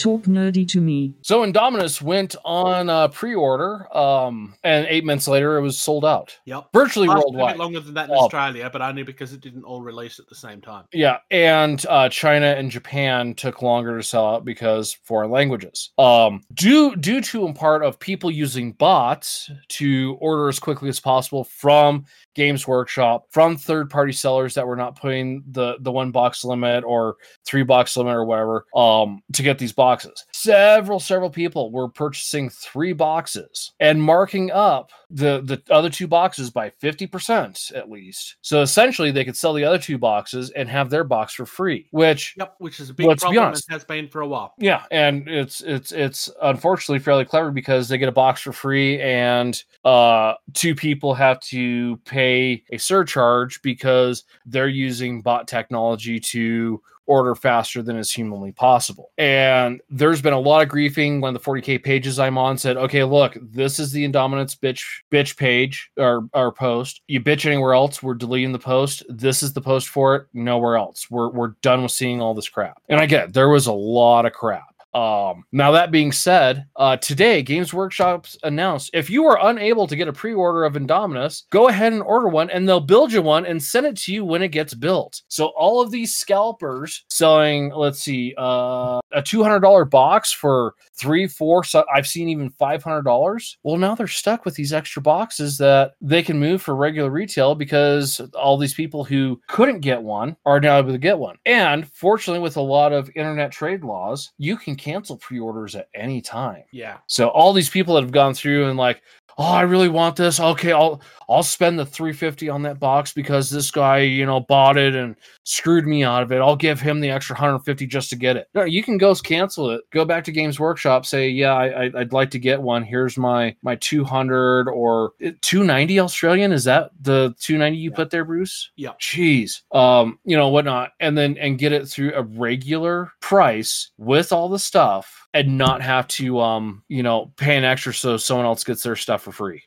Talk nerdy to me. So Indominus went on uh, pre-order, um, and eight minutes later it was sold out, Yep. virtually Lasted a worldwide. bit longer than that in Oh. Australia, but only because it didn't all release at the same time. Yeah, and uh, China and Japan took longer to sell out because foreign languages. Um, due due to in part of people using bots to order as quickly as possible from Games Workshop, from third party sellers that were not putting the the one box limit or three box limit or whatever um, to get these boxes. Several several people were purchasing three boxes and marking up the the other two boxes by 50% at least. So essentially they could sell the other two boxes and have their box for free, which Yep, which is a big Let's be problem honest. and has been for a while. yeah, and it's it's it's unfortunately fairly clever because they get a box for free and uh two people have to pay a surcharge because they're using bot technology to order faster than is humanly possible. And there's been a lot of griefing when the 40k pages I'm on said, okay, look, this is the Indominance bitch bitch page or or post. You bitch anywhere else, we're deleting the post. This is the post for it, nowhere else. We're we're done with seeing all this crap. And I get it, there was a lot of crap. Um, now that being said, uh, today Games Workshops announced if you are unable to get a pre-order of Indominus, go ahead and order one, and they'll build you one and send it to you when it gets built. So all of these scalpers selling, let's see, uh, a two hundred dollar box for three, four. So I've seen even five hundred dollars. Well, now they're stuck with these extra boxes that they can move for regular retail because all these people who couldn't get one are now able to get one. And fortunately, with a lot of internet trade laws, you can cancel pre-orders at any time. Yeah. So all these people that have gone through and like, oh, I really want this. Okay, I'll I'll spend the 350 on that box because this guy, you know, bought it and screwed me out of it. I'll give him the extra 150 just to get it. No, you can go cancel it. Go back to Games Workshop, say, yeah, I, I, I'd like to get one. Here's my my 200 or uh, 290 Australian. Is that the 290 you Yeah. put there, Bruce? Yeah. Jeez. Um, you know, whatnot. And then and get it through a regular price with all the stuff and not have to um, you know, pay an extra so someone else gets their stuff for free.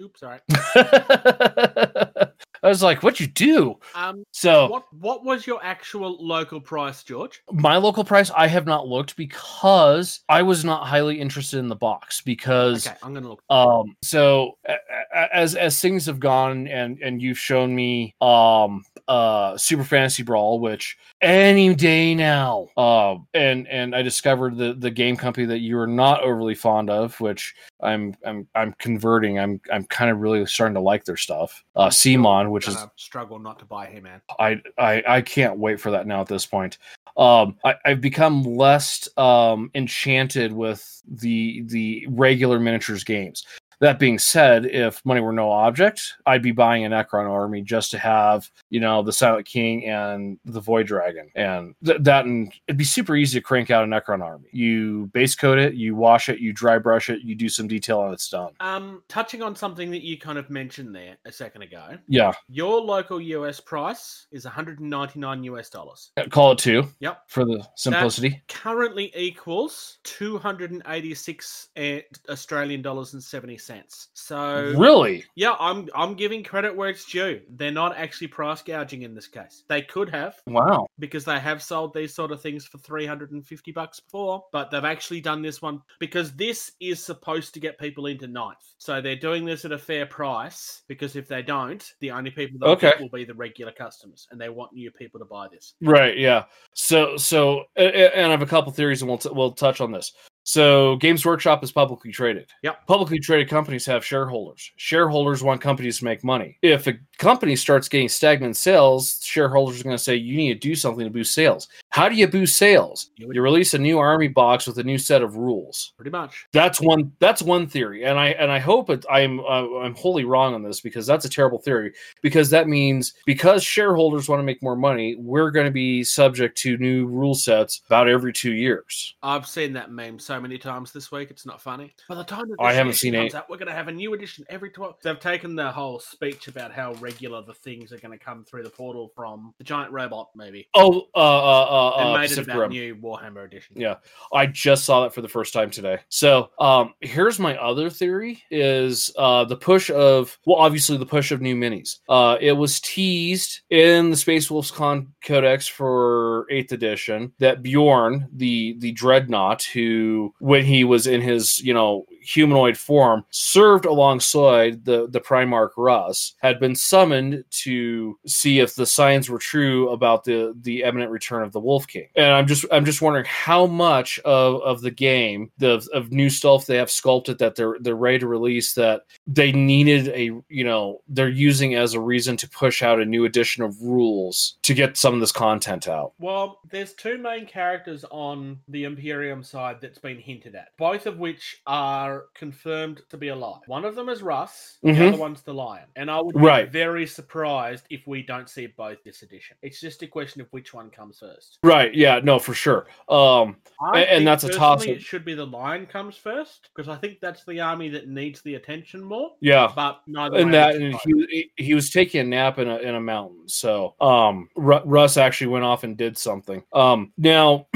Oops, sorry. I was like, "What'd you do?" Um, So what what was your actual local price, George? my local price, I have not looked because I was not highly interested in the box because Okay, I'm gonna look. um so as as things have gone and and you've shown me um uh Super Fantasy Brawl, which any day now. Uh, and and I discovered the the game company that you are not overly fond of, which I'm I'm I'm converting. I'm I'm kind of really starting to like their stuff. Uh CMON, which is struggle not to buy him, man. I, I I can't wait for that now at this point. Um, I, I've become less um, enchanted with the the regular miniatures games. That being said, if money were no object, I'd be buying a Necron army just to have, you know, the Silent King and the Void Dragon, and th- that, and it'd be super easy to crank out a Necron army. You base coat it, you wash it, you dry brush it, you do some detail, and it's done. Um, touching on something that you kind of mentioned there a second ago, Yeah, your local US price is 199 US dollars. call it two Yep. for the simplicity. Currently equals 286 eh, Australian dollars and 70 cents. So really? yeah, I'm I'm giving credit where it's due. They're not actually price gouging in this case. They could have Wow. because they have sold these sort of things for 350 bucks before, but they've actually done this one because this is supposed to get people into ninth. So they're doing this at a fair price because if they don't, the only people that Okay. will be the regular customers and they want new people to buy this. Right. Yeah. So so and I have a couple theories, and we'll t- we'll touch on this. So Games Workshop is publicly traded. Yep. Publicly traded companies have shareholders. Shareholders want companies to make money. If a company starts getting stagnant sales, shareholders are going to say you need to do something to boost sales. How do you boost sales? You release a new army box with a new set of rules. Pretty much. That's one. That's one theory, and I and I hope it, I'm uh, I'm wholly wrong on this because that's a terrible theory. Because that means because shareholders want to make more money, we're going to be subject to new rule sets about every two years. I've seen that meme so many times this week. It's not funny. By the time I haven't seen it. we're going to have a new edition every twelve. They've taken the whole speech about how regular the things are going to come through the portal from the giant robot maybe. Oh, uh, uh, uh, uh made it Pacific Rim. new Warhammer edition. Yeah. I just saw that for the first time today. So, um, here's my other theory: is uh, the push of well, obviously the push of new minis. Uh, it was teased in the Space Wolves Con Codex for Eighth Edition that Bjorn, the the dreadnought, who when he was in his you know humanoid form, served alongside the the Primarch Russ, had been summoned to see if the signs were true about the the imminent return of the Wolf King. And I'm just I'm just wondering how much of, of the game, the of new stuff they have sculpted that they're they're ready to release that they needed a you know they're using as a reason to push out a new edition of rules to get some of this content out. Well, there's two main characters on the Imperium side that's been hinted at, both of which are confirmed to be alive. One of them is Russ, the Mhm. other one's the Lion. And I would be Right. very surprised if we don't see both this edition. It's just a question of which one comes first. Right? Yeah. No, for sure. Um. And- and that's a toss-up. It should be the Lion comes first because I think that's the army that needs the attention more. Yeah. But neither and that and he, he was taking a nap in a in a mountain so um Ru- russ actually went off and did something um now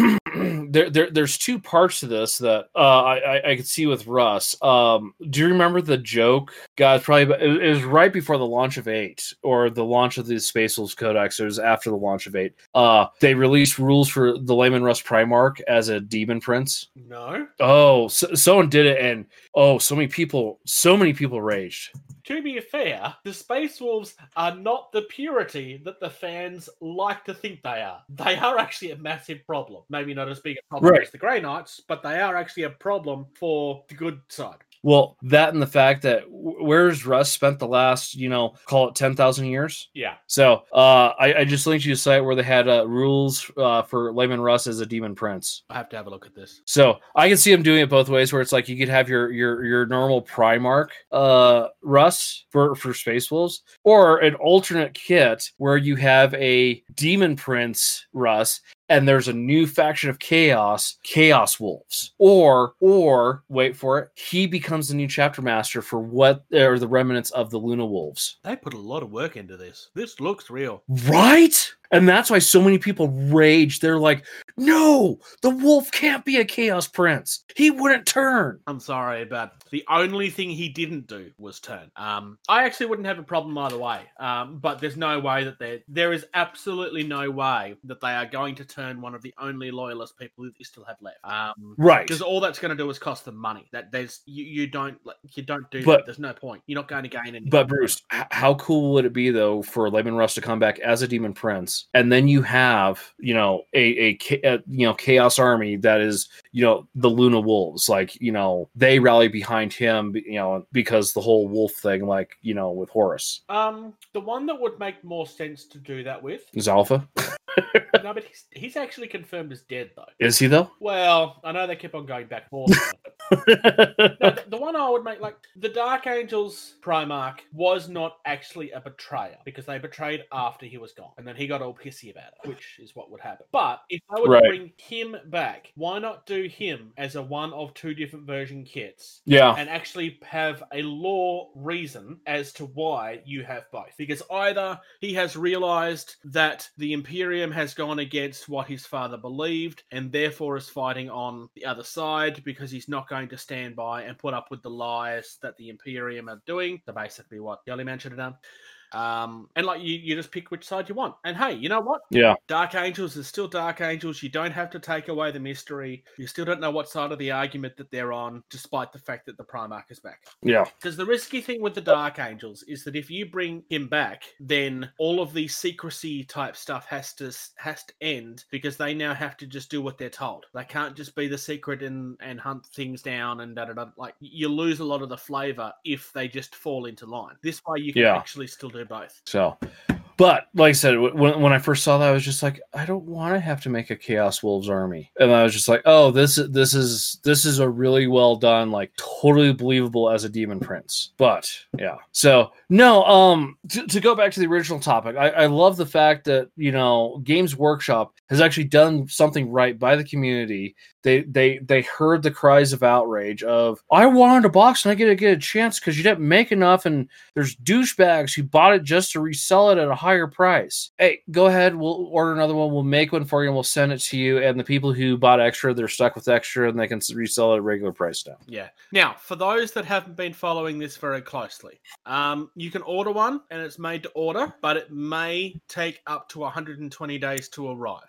there, there there's two parts to this that uh i i, I could see with russ. Um do you remember the joke? Guys probably it, it was right before the launch of eight or the launch of the space Wolves codex. It was after the launch of eight. Uh they released rules for the Leman Russ primarch as a demon prince. No. oh so, someone did it and oh so many people so many people raged To be fair, the Space Wolves are not the purity that the fans like to think they are. They are actually a massive problem. Maybe not as big a problem Right. as the Grey Knights, but they are actually a problem for the good side. Well, that and the fact that where's Russ spent the last, you know, call it 10,000 years? Yeah. So uh, I, I just linked you to a site where they had uh, rules uh, for Leman Russ as a demon prince. I have to have a look at this. So I can see him doing it both ways, where it's like you could have your your your normal Primarch uh, Russ for for Space Wolves, or an alternate kit where you have a Demon Prince Russ, and there's a new faction of Chaos, Chaos Wolves, or or wait for it, he becomes the new chapter master for what are the remnants of the Luna Wolves. They put a lot of work into this. This looks real. Right? And that's why so many people rage. They're like, no, the wolf can't be a chaos prince. He wouldn't turn. I'm sorry, but the only thing he didn't do was turn. Um, I actually wouldn't have a problem either way. Um, but there's no way that there there is absolutely no way that they are going to turn one of the only loyalist people that they still have left. Um, Right. because all that's going to do is cost them money. That there's you, you don't like you don't do But- that. There's no point. You're not going to gain any. But Bruce, h- how cool would it be though for Leman Russ to come back as a demon prince, and then you have you know a, a, a you know chaos army that is you know the Luna Wolves, like you know they rally behind him, you know because the whole wolf thing, like you know with Horus Um, the one that would make more sense to do that with. is Alpha. no, but he's he's actually confirmed as dead though. Is he though? Well, I know they keep on going back and forth. but No, the, the one I would make like the Dark Angels Primarch was not actually a betrayer because they betrayed after he was gone, and then he got all pissy about it, which is what would happen. But if I were Right. to bring him back, why not do him as a one of two different version kits? yeah. and actually have a lore reason as to why you have both. Because either he has realized that the Imperium has gone against what his father believed and therefore is fighting on the other side because he's not going to stand by and put up with the lies that the Imperium are doing. So basically, what the Man should have done. Um, and like you, you just pick which side you want. And hey, you know what? Yeah. Dark Angels is still Dark Angels. You don't have to take away the mystery. You still don't know what side of the argument that they're on, despite the fact that the Primarch is back. Yeah. Because the risky thing with the Dark Angels is that if you bring him back, then all of the secrecy type stuff has to has to end because they now have to just do what they're told. They can't just be the secret and and hunt things down and da da da. Like you lose a lot of the flavor if they just fall into line. This way, you can Yeah. actually still do both. So, but like I said, when, when I first saw that, I was just like, I don't want to have to make a Chaos Wolves army, and I was just like, oh, this is this is this is a really well done, like totally believable as a demon prince. But yeah, so no, um, to, to go back to the original topic, I, I love the fact that you know Games Workshop has actually done something right by the community. They they they heard the cries of outrage of I wanted a box and I get to get a chance because you didn't make enough and there's douchebags who bought it just to resell it at a higher price. Hey, go ahead. We'll order another one. We'll make one for you and we'll send it to you. And the people who bought extra, they're stuck with extra and they can resell it at regular price now. Yeah. Now, for those that haven't been following this very closely, um, you can order one and it's made to order, but it may take up to 120 days to arrive.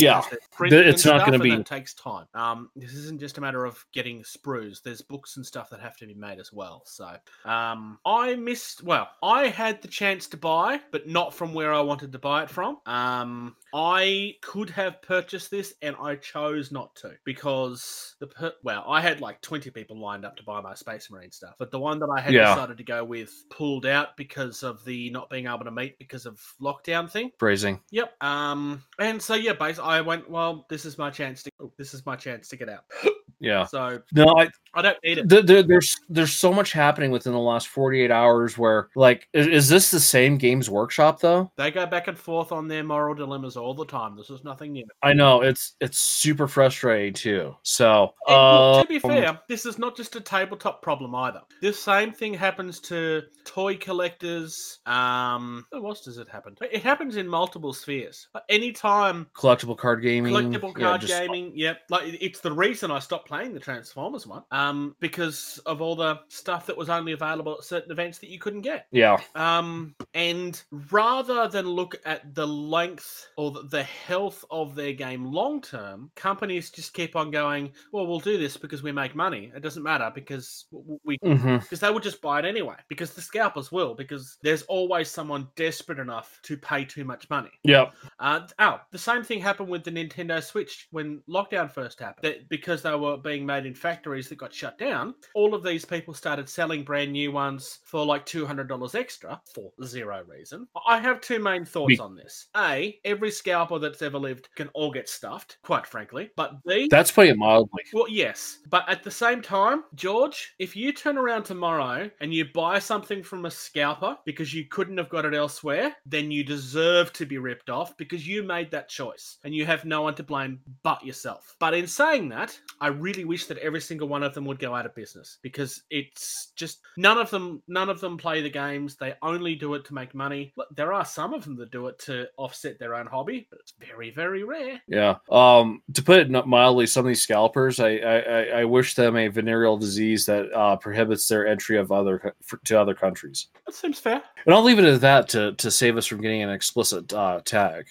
Yeah. Because there's it's not gonna be- That takes time. Um, this isn't just a matter of getting sprues. There's books and stuff that have to be made as well. So, um, I missed. Well, I had the chance to buy, but not from where I wanted to buy it from. Um, I could have purchased this, and I chose not to because the per- well, I had like 20 people lined up to buy my Space Marine stuff, but the one that I had Yeah. decided to go with pulled out because of the not being able to meet because of lockdown thing. Freezing. Yep. Um, and so yeah, basically, I went. Well, this is my chance to. oh, this is my chance to get out. Yeah. So No, I, I don't need it. th- th- there's there's so much happening within the last 48 hours where like is, is this the same games workshop though They go back and forth on their moral dilemmas all the time. This is nothing new. i know it's it's super frustrating too so And look, to be um, fair, this is not just a tabletop problem either. This same thing happens to toy collectors. Um, where else does it happen? It happens in multiple spheres. Anytime collectible card gaming collectible yeah, card just- gaming yep like it's the reason i stopped playing the transformers one um because of all the stuff that was only available at certain events that you couldn't get yeah um and rather than look at the length or the- health of their game long term companies just keep on going well we'll do this because we make money it doesn't matter because we hmm because they would just buy it anyway because the scalpers will because there's always someone desperate enough to pay too much money Yeah. uh, oh, the same thing happened with the Nintendo Switch when lockdown first happened. That because they were being made in factories that got shut down, all of these people started selling brand new ones for like two hundred dollars extra for zero reason. I have two main thoughts on this. A, every scalper that's ever lived can all get stuffed, quite frankly. But B, that's putting it mildly well, yes, but at the same time, George, if you turn around tomorrow and you buy something from a scalper because you couldn't have got it elsewhere, then you deserve to be ripped off because you made that choice and you have no one to blame but yourself. But in saying that, I really wish that every single one of them would go out of business because it's just none of them none of them play the games. They only do it to make money. There are some of them that do it to offset their own hobby, but it's very, very rare. Yeah. Um, to put it mildly, some of these scalpers, I I, I- wish them a venereal disease that uh, prohibits their entry of other to other countries. That seems fair. And I'll leave it at that to to save us from getting an explicit uh, tag.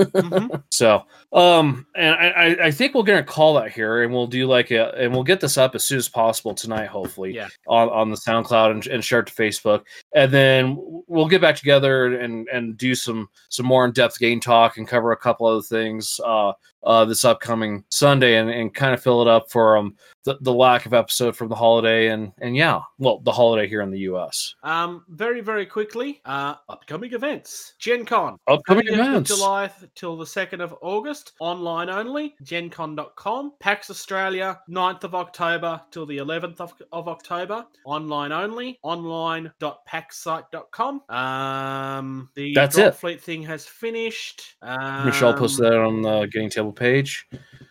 Mhm. So, um, and I, I- I think we're gonna call that here, and we'll do like a, and we'll get this up as soon as possible tonight, hopefully, Yeah. on on the SoundCloud and, and share it to Facebook, and then we'll get back together and and do some some more in depth game talk and cover a couple other things, uh, uh, this upcoming Sunday, and and kind of fill it up for um the, the lack of episode from the holiday, and and yeah, well, the holiday here in the U.S. Um, very, very quickly, uh, upcoming events. Gen Con. Upcoming events. July till the 2nd of August, online only, gencon.com. PAX Australia, 9th of October till the 11th of, of October, online only, online.paxsite.com. Um, the That's Drop it. Fleet thing has finished. Um, Michelle posted that on the Getting Tabled page.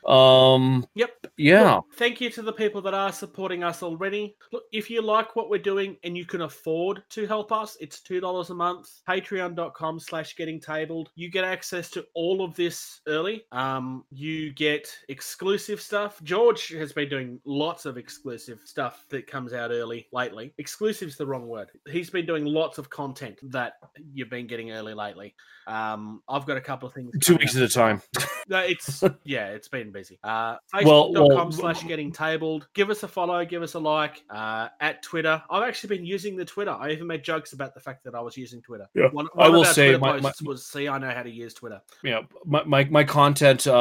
Um, Yep. yeah. Look, thank you to the people that are supporting us already. Look, if you like what we're doing and you can afford to help us, it's two dollars a month. Patreon.com slash getting tabled. You get access to all of this early. Um, you get exclusive stuff. George has been doing lots of exclusive stuff that comes out early lately. Exclusive's the wrong word. He's been doing lots of content that you've been getting early lately. Um, I've got a couple of things. Two weeks up. at a time. No, it's yeah, it's been busy. Uh facebook.com well, slash getting tabled. Give us a follow, give us a like. Uh at Twitter. I've actually been using the Twitter. I even made jokes about the fact that I was using Twitter. Yeah. One, I will say my- my- posts was see I know how to use Twitter. Yeah, my my, my content uh,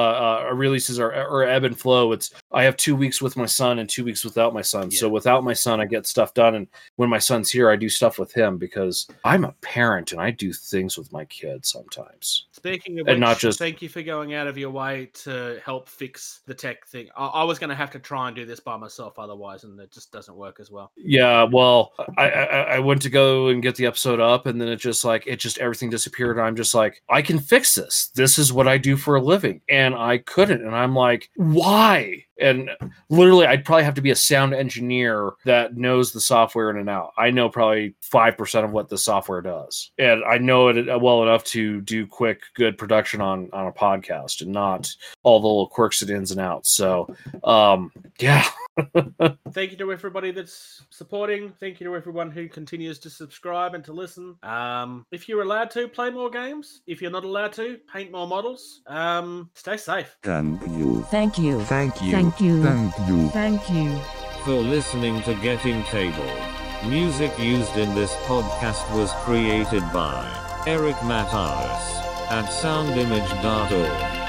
uh, releases are, are ebb and flow. It's I have two weeks with my son and two weeks without my son. So without my son, I get stuff done, and when my son's here, I do stuff with him because I'm a parent and I do things with my kids sometimes. Speaking of And which, not just- thank you for going out of your way to help fix the tech thing. I, I was going to have to try and do this by myself otherwise, and it just doesn't work as well. Yeah, well, I, I I went to go and get the episode up, and then it just like it just everything disappeared. I'm just like, I can fix this. This is what I do for a living, and I couldn't. And I'm like, why? And literally, I'd probably have to be a sound engineer that knows the software in and out. I know probably five percent of what the software does, and I know it well enough to do quick, good production on on a podcast, and not all the little quirks and ins and outs. So, um, yeah. Thank you to everybody that's supporting. Thank you to everyone who continues to subscribe and to listen. Um, if you're allowed to, play more games. If you're not allowed to, paint more models. Um, stay safe. Thank you Thank you. Thank you. Thank you. Thank you. Thank you. for listening to Getting Tabled. Music used in this podcast was created by Eric Matyas at soundimage.org.